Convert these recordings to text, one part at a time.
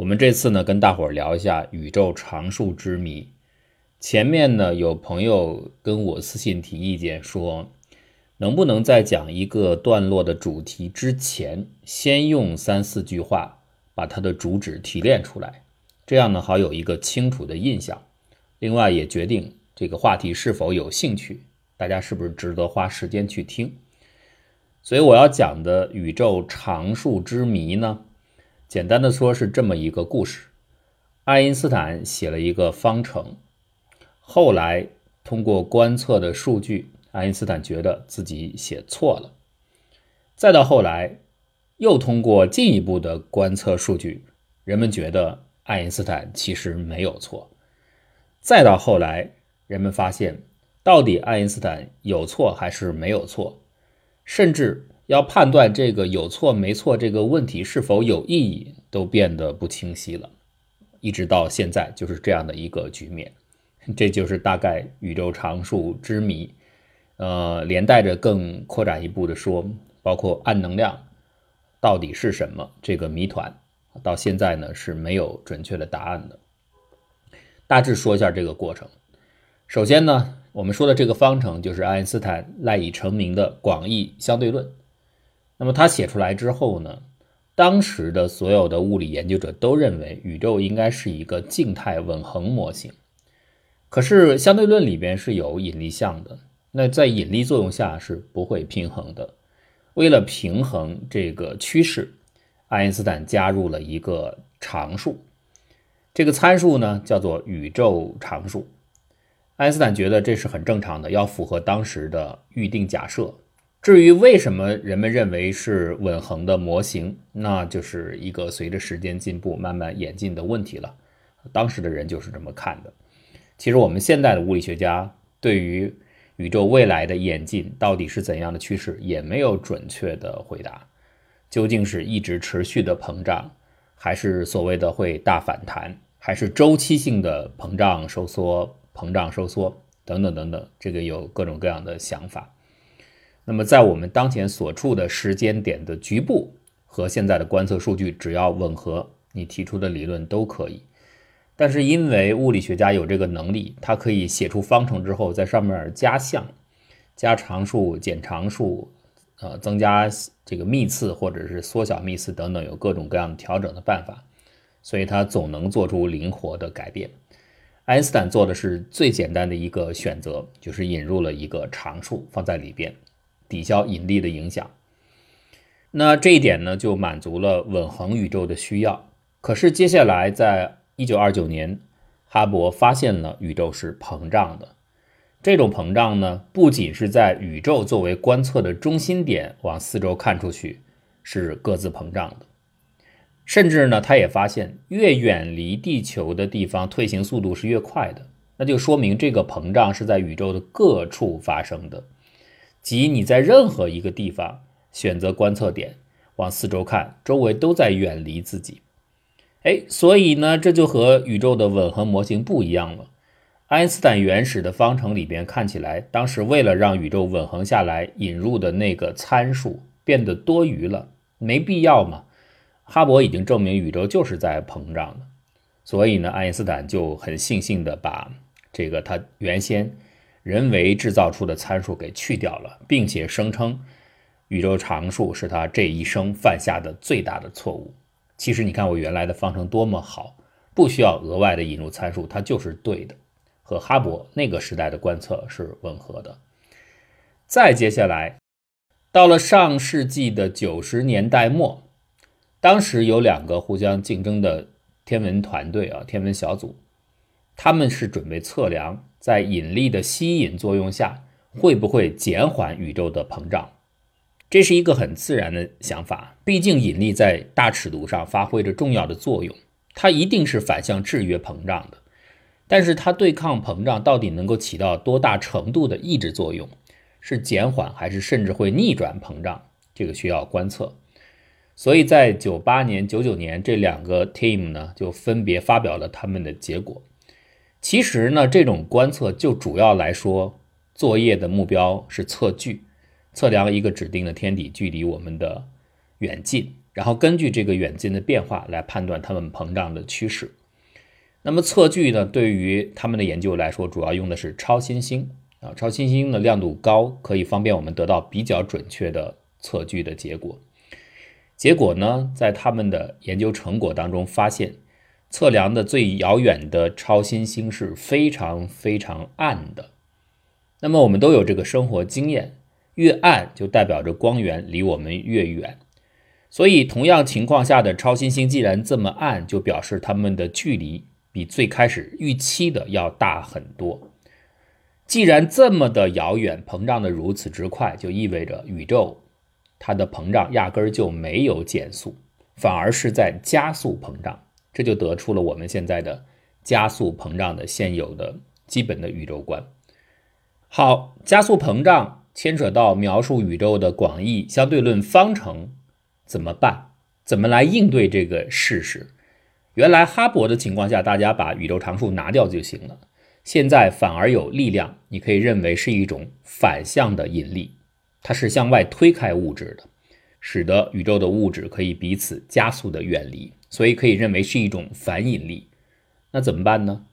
我们这次呢，跟大伙儿聊一下宇宙常数之谜。前面呢，有朋友跟我私信提意见，说能不能在讲一个段落的主题之前，先用三四句话把它的主旨提炼出来，这样呢，好有一个清楚的印象。另外，也决定这个话题是否有兴趣，大家是不是值得花时间去听。所以我要讲的宇宙常数之谜呢？简单的说，是这么一个故事：爱因斯坦写了一个方程，后来通过观测的数据，爱因斯坦觉得自己写错了；再到后来，又通过进一步的观测数据，人们觉得爱因斯坦其实没有错；再到后来，人们发现到底爱因斯坦有错还是没有错，甚至。要判断这个有错没错这个问题是否有意义，都变得不清晰了。一直到现在就是这样的一个局面，这就是大概宇宙常数之谜。呃，连带着更扩展一步的说，包括暗能量到底是什么这个谜团，到现在呢是没有准确的答案的。大致说一下这个过程。首先呢，我们说的这个方程就是爱因斯坦赖以成名的广义相对论。那么他写出来之后呢，当时的所有的物理研究者都认为宇宙应该是一个静态稳恒模型。可是相对论里边是有引力项的，那在引力作用下是不会平衡的。为了平衡这个趋势，爱因斯坦加入了一个常数，这个参数呢叫做宇宙常数。爱因斯坦觉得这是很正常的，要符合当时的预定假设。至于为什么人们认为是稳恒的模型，那就是一个随着时间进步慢慢演进的问题了。当时的人就是这么看的。其实我们现代的物理学家对于宇宙未来的演进到底是怎样的趋势，也没有准确的回答。究竟是一直持续的膨胀，还是所谓的会大反弹，还是周期性的膨胀收缩、膨胀收缩等等等等，这个有各种各样的想法。那么，在我们当前所处的时间点的局部和现在的观测数据只要吻合，你提出的理论都可以。但是，因为物理学家有这个能力，他可以写出方程之后，在上面加项、加常数、减常数，呃，增加这个幂次或者是缩小幂次等等，有各种各样的调整的办法，所以他总能做出灵活的改变。爱因斯坦做的是最简单的一个选择，就是引入了一个常数放在里边。抵消引力的影响，那这一点呢，就满足了稳恒宇宙的需要。可是接下来，在一九二九年，哈勃发现了宇宙是膨胀的。这种膨胀呢，不仅是在宇宙作为观测的中心点往四周看出去是各自膨胀的，甚至呢，他也发现越远离地球的地方，退行速度是越快的。那就说明这个膨胀是在宇宙的各处发生的。即你在任何一个地方选择观测点，往四周看，周围都在远离自己。哎，所以呢，这就和宇宙的吻合模型不一样了。爱因斯坦原始的方程里边看起来，当时为了让宇宙稳恒下来，引入的那个参数变得多余了，没必要嘛。哈勃已经证明宇宙就是在膨胀的，所以呢，爱因斯坦就很悻悻地把这个他原先。人为制造出的参数给去掉了，并且声称宇宙常数是他这一生犯下的最大的错误。其实你看我原来的方程多么好，不需要额外的引入参数，它就是对的，和哈勃那个时代的观测是吻合的。再接下来，到了上世纪的九十年代末，当时有两个互相竞争的天文团队啊，天文小组，他们是准备测量。在引力的吸引作用下，会不会减缓宇宙的膨胀？这是一个很自然的想法。毕竟引力在大尺度上发挥着重要的作用，它一定是反向制约膨胀的。但是它对抗膨胀到底能够起到多大程度的抑制作用？是减缓还是甚至会逆转膨胀？这个需要观测。所以在九八年、九九年这两个 team 呢，就分别发表了他们的结果。其实呢，这种观测就主要来说，作业的目标是测距，测量一个指定的天体距离我们的远近，然后根据这个远近的变化来判断它们膨胀的趋势。那么测距呢，对于他们的研究来说，主要用的是超新星啊，超新星的亮度高，可以方便我们得到比较准确的测距的结果。结果呢，在他们的研究成果当中发现，测量的最遥远的超新星是非常非常暗的。那么我们都有这个生活经验，越暗就代表着光源离我们越远。所以同样情况下的超新星既然这么暗，就表示它们的距离。比最开始预期的要大很多。既然这么的遥远，膨胀的如此之快，就意味着宇宙它的膨胀压根儿就没有减速，反而是在加速膨胀。这就得出了我们现在的加速膨胀的现有的基本的宇宙观。好，加速膨胀牵扯到描述宇宙的广义相对论方程，怎么办？怎么来应对这个事实？原来哈勃的情况下，大家把宇宙常数拿掉就行了。现在反而有力量，你可以认为是一种反向的引力，它是向外推开物质的，使得宇宙的物质可以彼此加速的远离，所以可以认为是一种反引力。那怎么办呢？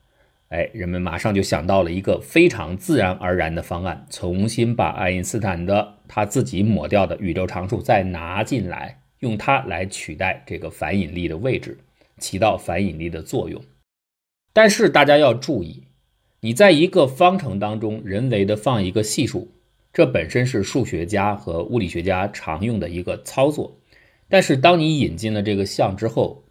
哎，人们马上就想到了一个非常自然而然的方案，重新把爱因斯坦的他自己抹掉的宇宙常数再拿进来，用它来取代这个反引力的位置。起到反引力的作用，但是大家要注意，你在一个方程当中人为的放一个系数，这本身是数学家和物理学家常用的一个操作。但是当你引进了这个项之后，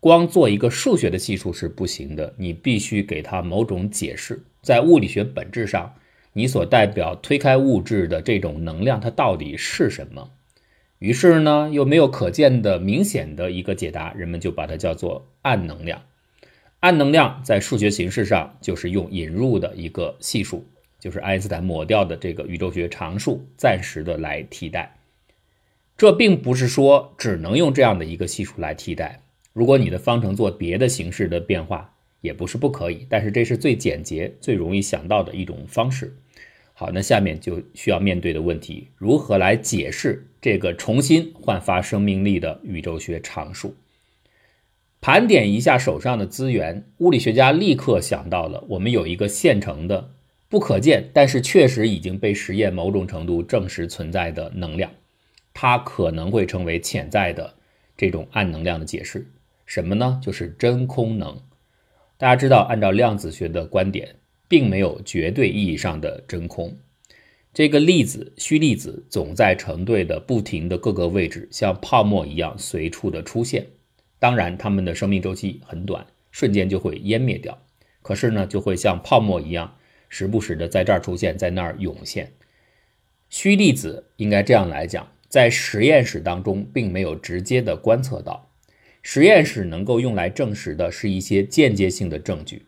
光做一个数学的系数是不行的，你必须给它某种解释。在物理学本质上，你所代表推开物质的这种能量，它到底是什么？于是呢，又没有可见的明显的一个解答，人们就把它叫做暗能量。暗能量在数学形式上就是用引入的一个系数，就是爱因斯坦抹掉的这个宇宙学常数，暂时的来替代。这并不是说只能用这样的一个系数来替代。如果你的方程做别的形式的变化，也不是不可以，但是这是最简洁、最容易想到的一种方式。好，那下面就需要面对的问题，如何来解释这个重新焕发生命力的宇宙学常数？盘点一下手上的资源，物理学家立刻想到了，我们有一个现成的、不可见，但是确实已经被实验某种程度证实存在的能量，它可能会成为潜在的这种暗能量的解释。什么呢？就是真空能。大家知道，按照量子学的观点。并没有绝对意义上的真空，这个粒子、虚粒子总在成对的不停的各个位置，像泡沫一样随处的出现。当然，它们的生命周期很短，瞬间就会湮灭掉。可是呢，就会像泡沫一样，时不时的在这儿出现，在那儿涌现。虚粒子应该这样来讲，在实验室当中并没有直接的观测到，实验室能够用来证实的是一些间接性的证据。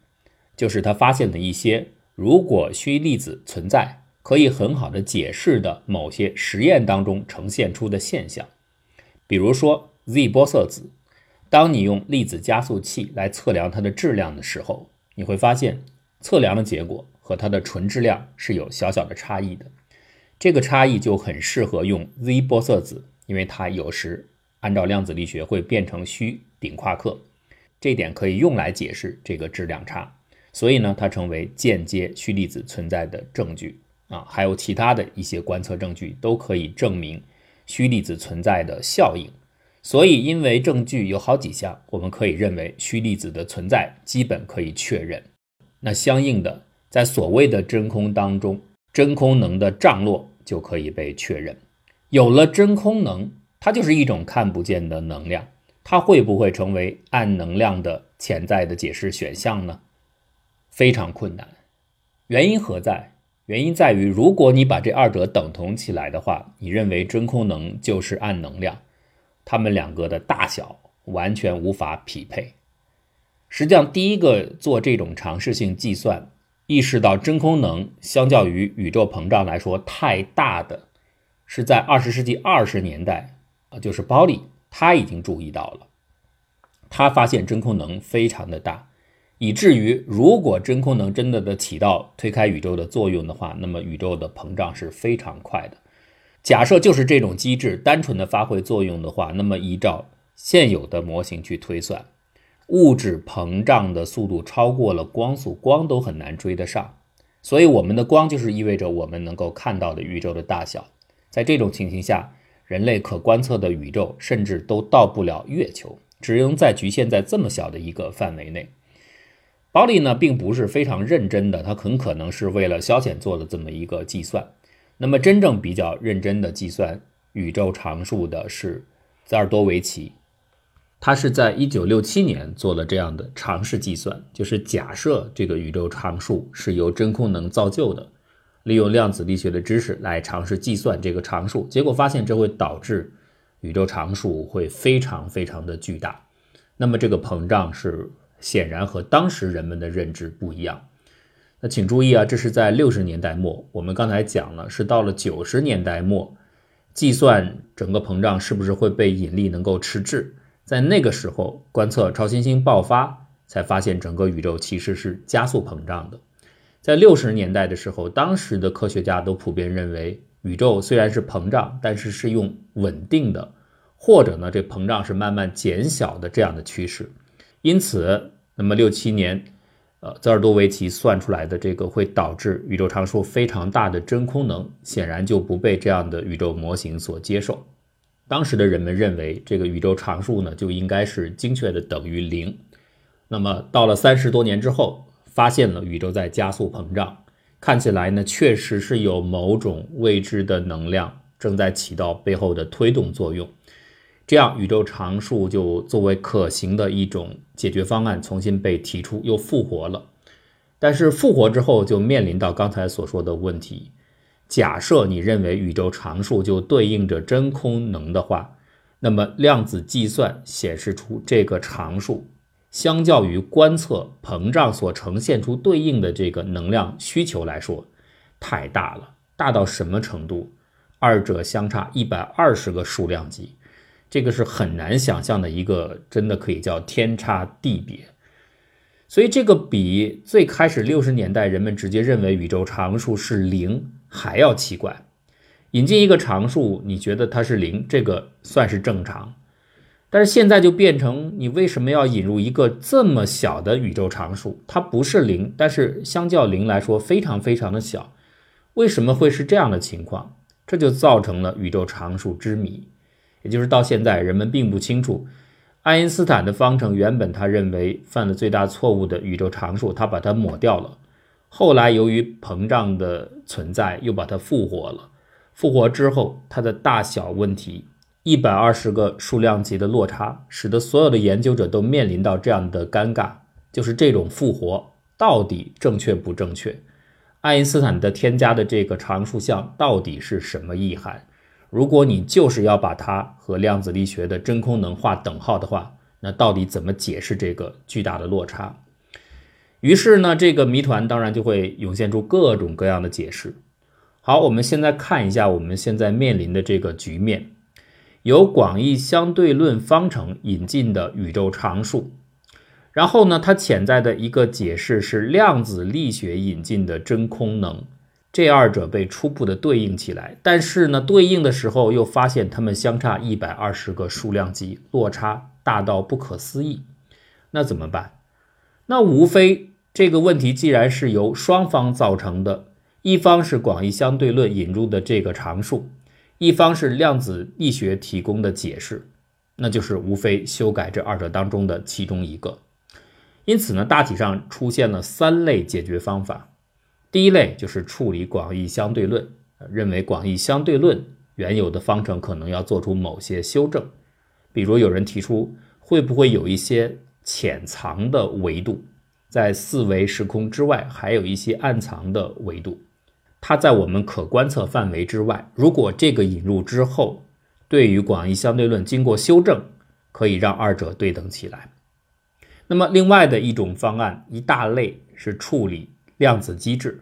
就是他发现的一些，如果虚粒子存在，可以很好的解释的某些实验当中呈现出的现象，比如说 Z 玻色子。当你用粒子加速器来测量它的质量的时候，你会发现测量的结果和它的纯质量是有小小的差异的。这个差异就很适合用 Z 玻色子，因为它有时按照量子力学会变成虚顶夸克，这点可以用来解释这个质量差。所以呢，它成为间接虚粒子存在的证据啊，还有其他的一些观测证据都可以证明虚粒子存在的效应。所以，因为证据有好几项，我们可以认为虚粒子的存在基本可以确认。那相应的，在所谓的真空当中，真空能的涨落就可以被确认。有了真空能，它就是一种看不见的能量，它会不会成为暗能量的潜在的解释选项呢？非常困难，原因何在？原因在于，如果你把这二者等同起来的话，你认为真空能就是暗能量，它们两个的大小完全无法匹配。实际上，第一个做这种尝试性计算，意识到真空能相较于宇宙膨胀来说太大的，是在二十世纪二十年代啊，就是包利他已经注意到了，他发现真空能非常的大。以至于，如果真空能真的的起到推开宇宙的作用的话，那么宇宙的膨胀是非常快的。假设就是这种机制单纯的发挥作用的话，那么依照现有的模型去推算，物质膨胀的速度超过了光速，光都很难追得上。所以我们的光就是意味着我们能够看到的宇宙的大小。在这种情形下，人类可观测的宇宙甚至都到不了月球，只能在局限在这么小的一个范围内。保利呢，并不是非常认真的，他很可能是为了消遣做的这么一个计算。那么，真正比较认真的计算宇宙常数的是泽尔多维奇，他是在一九六七年做了这样的尝试计算，就是假设这个宇宙常数是由真空能造就的，利用量子力学的知识来尝试计算这个常数，结果发现这会导致宇宙常数会非常非常的巨大。那么，这个膨胀是。显然和当时人们的认知不一样。那请注意啊，这是在六十年代末。我们刚才讲了，是到了九十年代末，计算整个膨胀是不是会被引力能够迟滞。在那个时候，观测超新星爆发，才发现整个宇宙其实是加速膨胀的。在六十年代的时候，当时的科学家都普遍认为，宇宙虽然是膨胀，但是是用稳定的，或者呢，这膨胀是慢慢减小的这样的趋势。因此。那么六七年，呃，泽尔多维奇算出来的这个会导致宇宙常数非常大的真空能，显然就不被这样的宇宙模型所接受。当时的人们认为，这个宇宙常数呢就应该是精确的等于零。那么到了三十多年之后，发现了宇宙在加速膨胀，看起来呢确实是有某种未知的能量正在起到背后的推动作用。这样，宇宙常数就作为可行的一种解决方案重新被提出，又复活了。但是复活之后，就面临到刚才所说的问题：假设你认为宇宙常数就对应着真空能的话，那么量子计算显示出这个常数，相较于观测膨胀所呈现出对应的这个能量需求来说，太大了。大到什么程度？二者相差一百二十个数量级。这个是很难想象的一个，真的可以叫天差地别。所以这个比最开始六十年代人们直接认为宇宙常数是零还要奇怪。引进一个常数，你觉得它是零，这个算是正常。但是现在就变成，你为什么要引入一个这么小的宇宙常数？它不是零，但是相较零来说非常非常的小。为什么会是这样的情况？这就造成了宇宙常数之谜。也就是到现在，人们并不清楚爱因斯坦的方程原本他认为犯了最大错误的宇宙常数，他把它抹掉了。后来由于膨胀的存在，又把它复活了。复活之后，它的大小问题，一百二十个数量级的落差，使得所有的研究者都面临到这样的尴尬：就是这种复活到底正确不正确？爱因斯坦的添加的这个常数项到底是什么意涵？如果你就是要把它和量子力学的真空能画等号的话，那到底怎么解释这个巨大的落差？于是呢，这个谜团当然就会涌现出各种各样的解释。好，我们现在看一下我们现在面临的这个局面：由广义相对论方程引进的宇宙常数，然后呢，它潜在的一个解释是量子力学引进的真空能。这二者被初步的对应起来，但是呢，对应的时候又发现它们相差一百二十个数量级，落差大到不可思议。那怎么办？那无非这个问题既然是由双方造成的，一方是广义相对论引入的这个常数，一方是量子力学提供的解释，那就是无非修改这二者当中的其中一个。因此呢，大体上出现了三类解决方法。第一类就是处理广义相对论，认为广义相对论原有的方程可能要做出某些修正，比如有人提出会不会有一些潜藏的维度，在四维时空之外还有一些暗藏的维度，它在我们可观测范围之外。如果这个引入之后，对于广义相对论经过修正，可以让二者对等起来。那么另外的一种方案，一大类是处理。量子机制，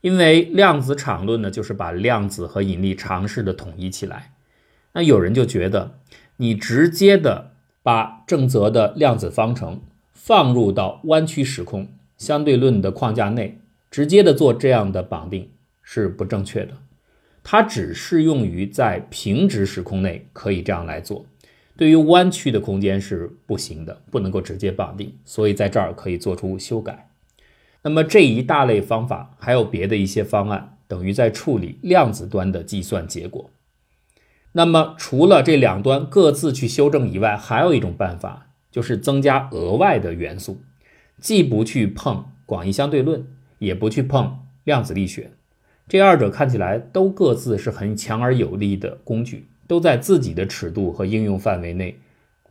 因为量子场论呢，就是把量子和引力尝试的统一起来。那有人就觉得，你直接的把正则的量子方程放入到弯曲时空相对论的框架内，直接的做这样的绑定是不正确的。它只适用于在平直时空内可以这样来做，对于弯曲的空间是不行的，不能够直接绑定，所以在这儿可以做出修改。那么这一大类方法还有别的一些方案，等于在处理量子端的计算结果。那么除了这两端各自去修正以外，还有一种办法，就是增加额外的元素，既不去碰广义相对论，也不去碰量子力学。这二者看起来都各自是很强而有力的工具，都在自己的尺度和应用范围内，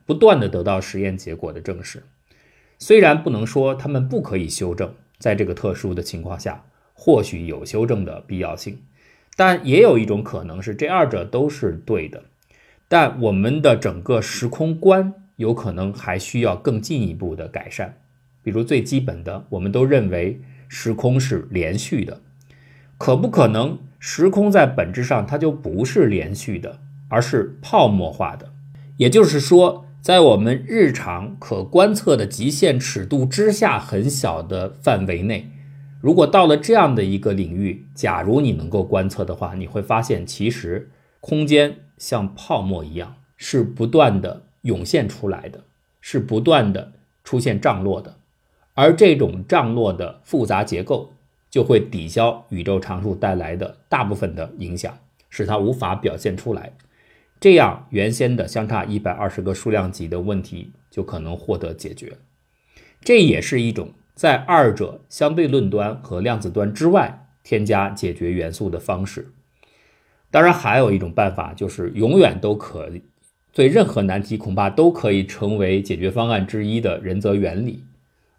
不断的得到实验结果的证实。虽然不能说它们不可以修正。在这个特殊的情况下，或许有修正的必要性，但也有一种可能是这二者都是对的，但我们的整个时空观有可能还需要更进一步的改善。比如最基本的，我们都认为时空是连续的，可不可能时空在本质上它就不是连续的，而是泡沫化的？也就是说。在我们日常可观测的极限尺度之下，很小的范围内，如果到了这样的一个领域，假如你能够观测的话，你会发现，其实空间像泡沫一样，是不断的涌现出来的，是不断的出现涨落的，而这种涨落的复杂结构，就会抵消宇宙常数带来的大部分的影响，使它无法表现出来。这样，原先的相差一百二十个数量级的问题就可能获得解决。这也是一种在二者相对论端和量子端之外添加解决元素的方式。当然，还有一种办法，就是永远都可对任何难题恐怕都可以成为解决方案之一的人则原理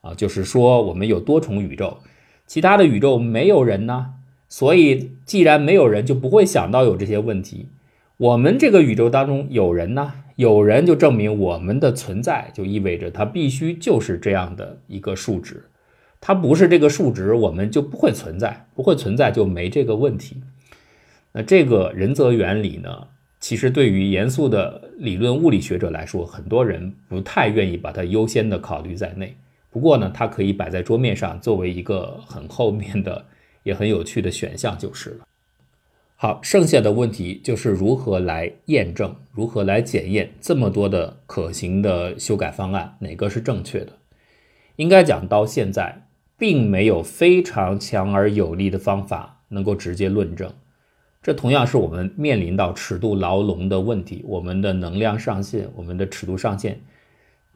啊，就是说我们有多重宇宙，其他的宇宙没有人呢，所以既然没有人，就不会想到有这些问题。我们这个宇宙当中有人呢，有人就证明我们的存在，就意味着它必须就是这样的一个数值，它不是这个数值，我们就不会存在，不会存在就没这个问题。那这个人则原理呢，其实对于严肃的理论物理学者来说，很多人不太愿意把它优先的考虑在内。不过呢，它可以摆在桌面上，作为一个很后面的也很有趣的选项就是了。好，剩下的问题就是如何来验证，如何来检验这么多的可行的修改方案，哪个是正确的？应该讲到现在，并没有非常强而有力的方法能够直接论证。这同样是我们面临到尺度牢笼的问题，我们的能量上限，我们的尺度上限，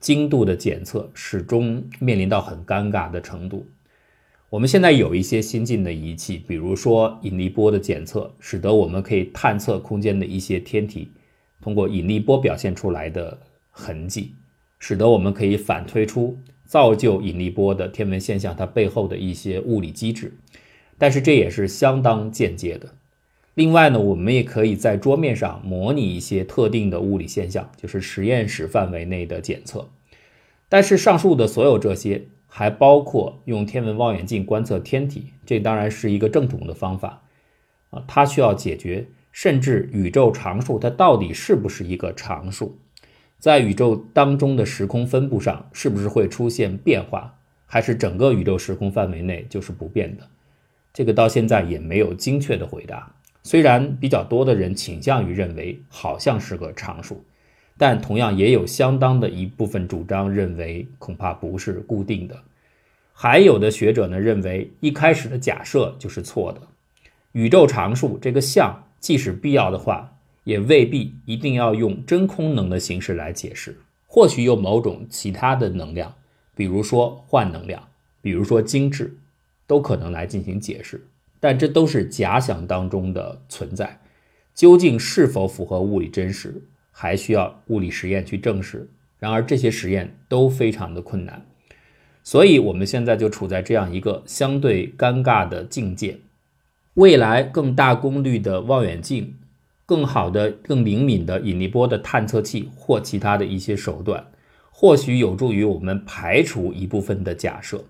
精度的检测始终面临到很尴尬的程度。我们现在有一些先进的仪器，比如说引力波的检测，使得我们可以探测空间的一些天体，通过引力波表现出来的痕迹，使得我们可以反推出造就引力波的天文现象它背后的一些物理机制。但是这也是相当间接的。另外呢，我们也可以在桌面上模拟一些特定的物理现象，就是实验室范围内的检测。但是上述的所有这些。还包括用天文望远镜观测天体，这当然是一个正统的方法啊。它需要解决，甚至宇宙常数它到底是不是一个常数，在宇宙当中的时空分布上是不是会出现变化，还是整个宇宙时空范围内就是不变的？这个到现在也没有精确的回答。虽然比较多的人倾向于认为好像是个常数。但同样也有相当的一部分主张认为恐怕不是固定的，还有的学者呢认为一开始的假设就是错的，宇宙常数这个项即使必要的话，也未必一定要用真空能的形式来解释，或许有某种其他的能量，比如说幻能量，比如说精致，都可能来进行解释，但这都是假想当中的存在，究竟是否符合物理真实？还需要物理实验去证实，然而这些实验都非常的困难，所以我们现在就处在这样一个相对尴尬的境界。未来更大功率的望远镜、更好的、更灵敏的引力波的探测器或其他的一些手段，或许有助于我们排除一部分的假设，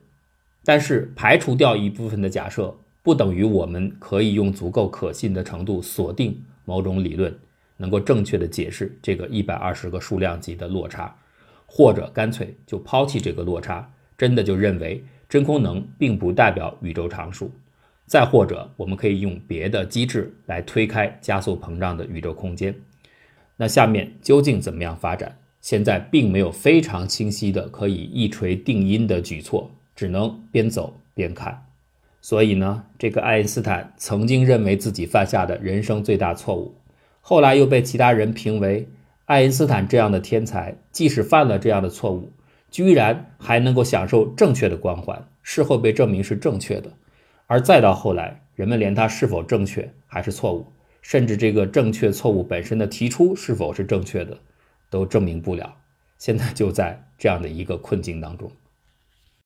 但是排除掉一部分的假设，不等于我们可以用足够可信的程度锁定某种理论。能够正确的解释这个一百二十个数量级的落差，或者干脆就抛弃这个落差，真的就认为真空能并不代表宇宙常数，再或者，我们可以用别的机制来推开加速膨胀的宇宙空间。那下面究竟怎么样发展？现在并没有非常清晰的可以一锤定音的举措，只能边走边看。所以呢，这个爱因斯坦曾经认为自己犯下的人生最大错误，后来又被其他人评为爱因斯坦这样的天才，即使犯了这样的错误，居然还能够享受正确的光环，事后被证明是正确的。而再到后来，人们连他是否正确还是错误，甚至这个正确错误本身的提出是否是正确的，都证明不了。现在就在这样的一个困境当中。